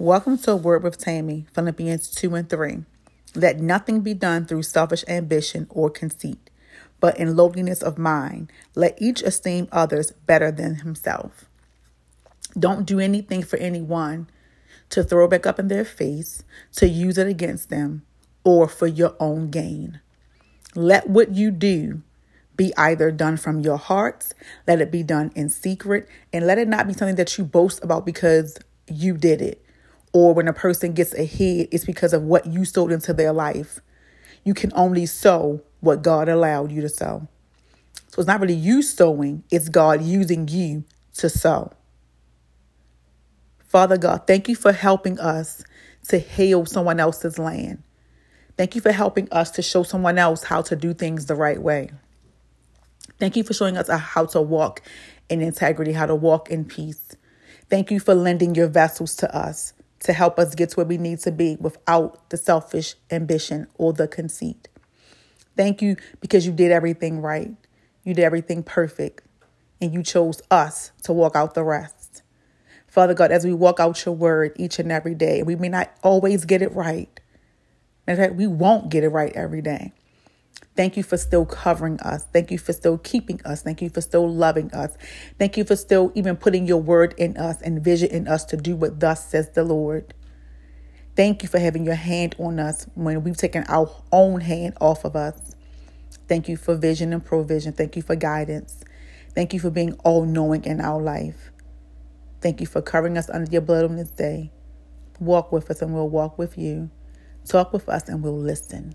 Welcome to a Word with Tammy, Philippians 2 and 3. Let nothing be done through selfish ambition or conceit, but in lowliness of mind, let each esteem others better than himself. Don't do anything for anyone to throw back up in their face, to use it against them, or for your own gain. Let what you do be either done from your hearts, let it be done in secret, and let it not be something that you boast about because you did it or when a person gets ahead, it's because of what you sowed into their life. You can only sow what God allowed you to sow. So it's not really you sowing, it's God using you to sow. Father God, thank you for helping us to heal someone else's land. Thank you for helping us to show someone else how to do things the right way. Thank you for showing us how to walk in integrity, how to walk in peace. Thank you for lending your vessels to us to help us get to where we need to be without the selfish ambition or the conceit. Thank you because you did everything right. You did everything perfect. And you chose us to walk out the rest. Father God, as we walk out your word each and every day, we may not always get it right. In fact, we won't get it right every day. Thank you for still covering us. Thank you for still keeping us. Thank you for still loving us. Thank you for still even putting your word in us and vision in us to do what thus says the Lord. Thank you for having your hand on us when we've taken our own hand off of us. Thank you for vision and provision. Thank you for guidance. Thank you for being all knowing in our life. Thank you for covering us under your blood on this day. Walk with us and we'll walk with you. Talk with us and we'll listen.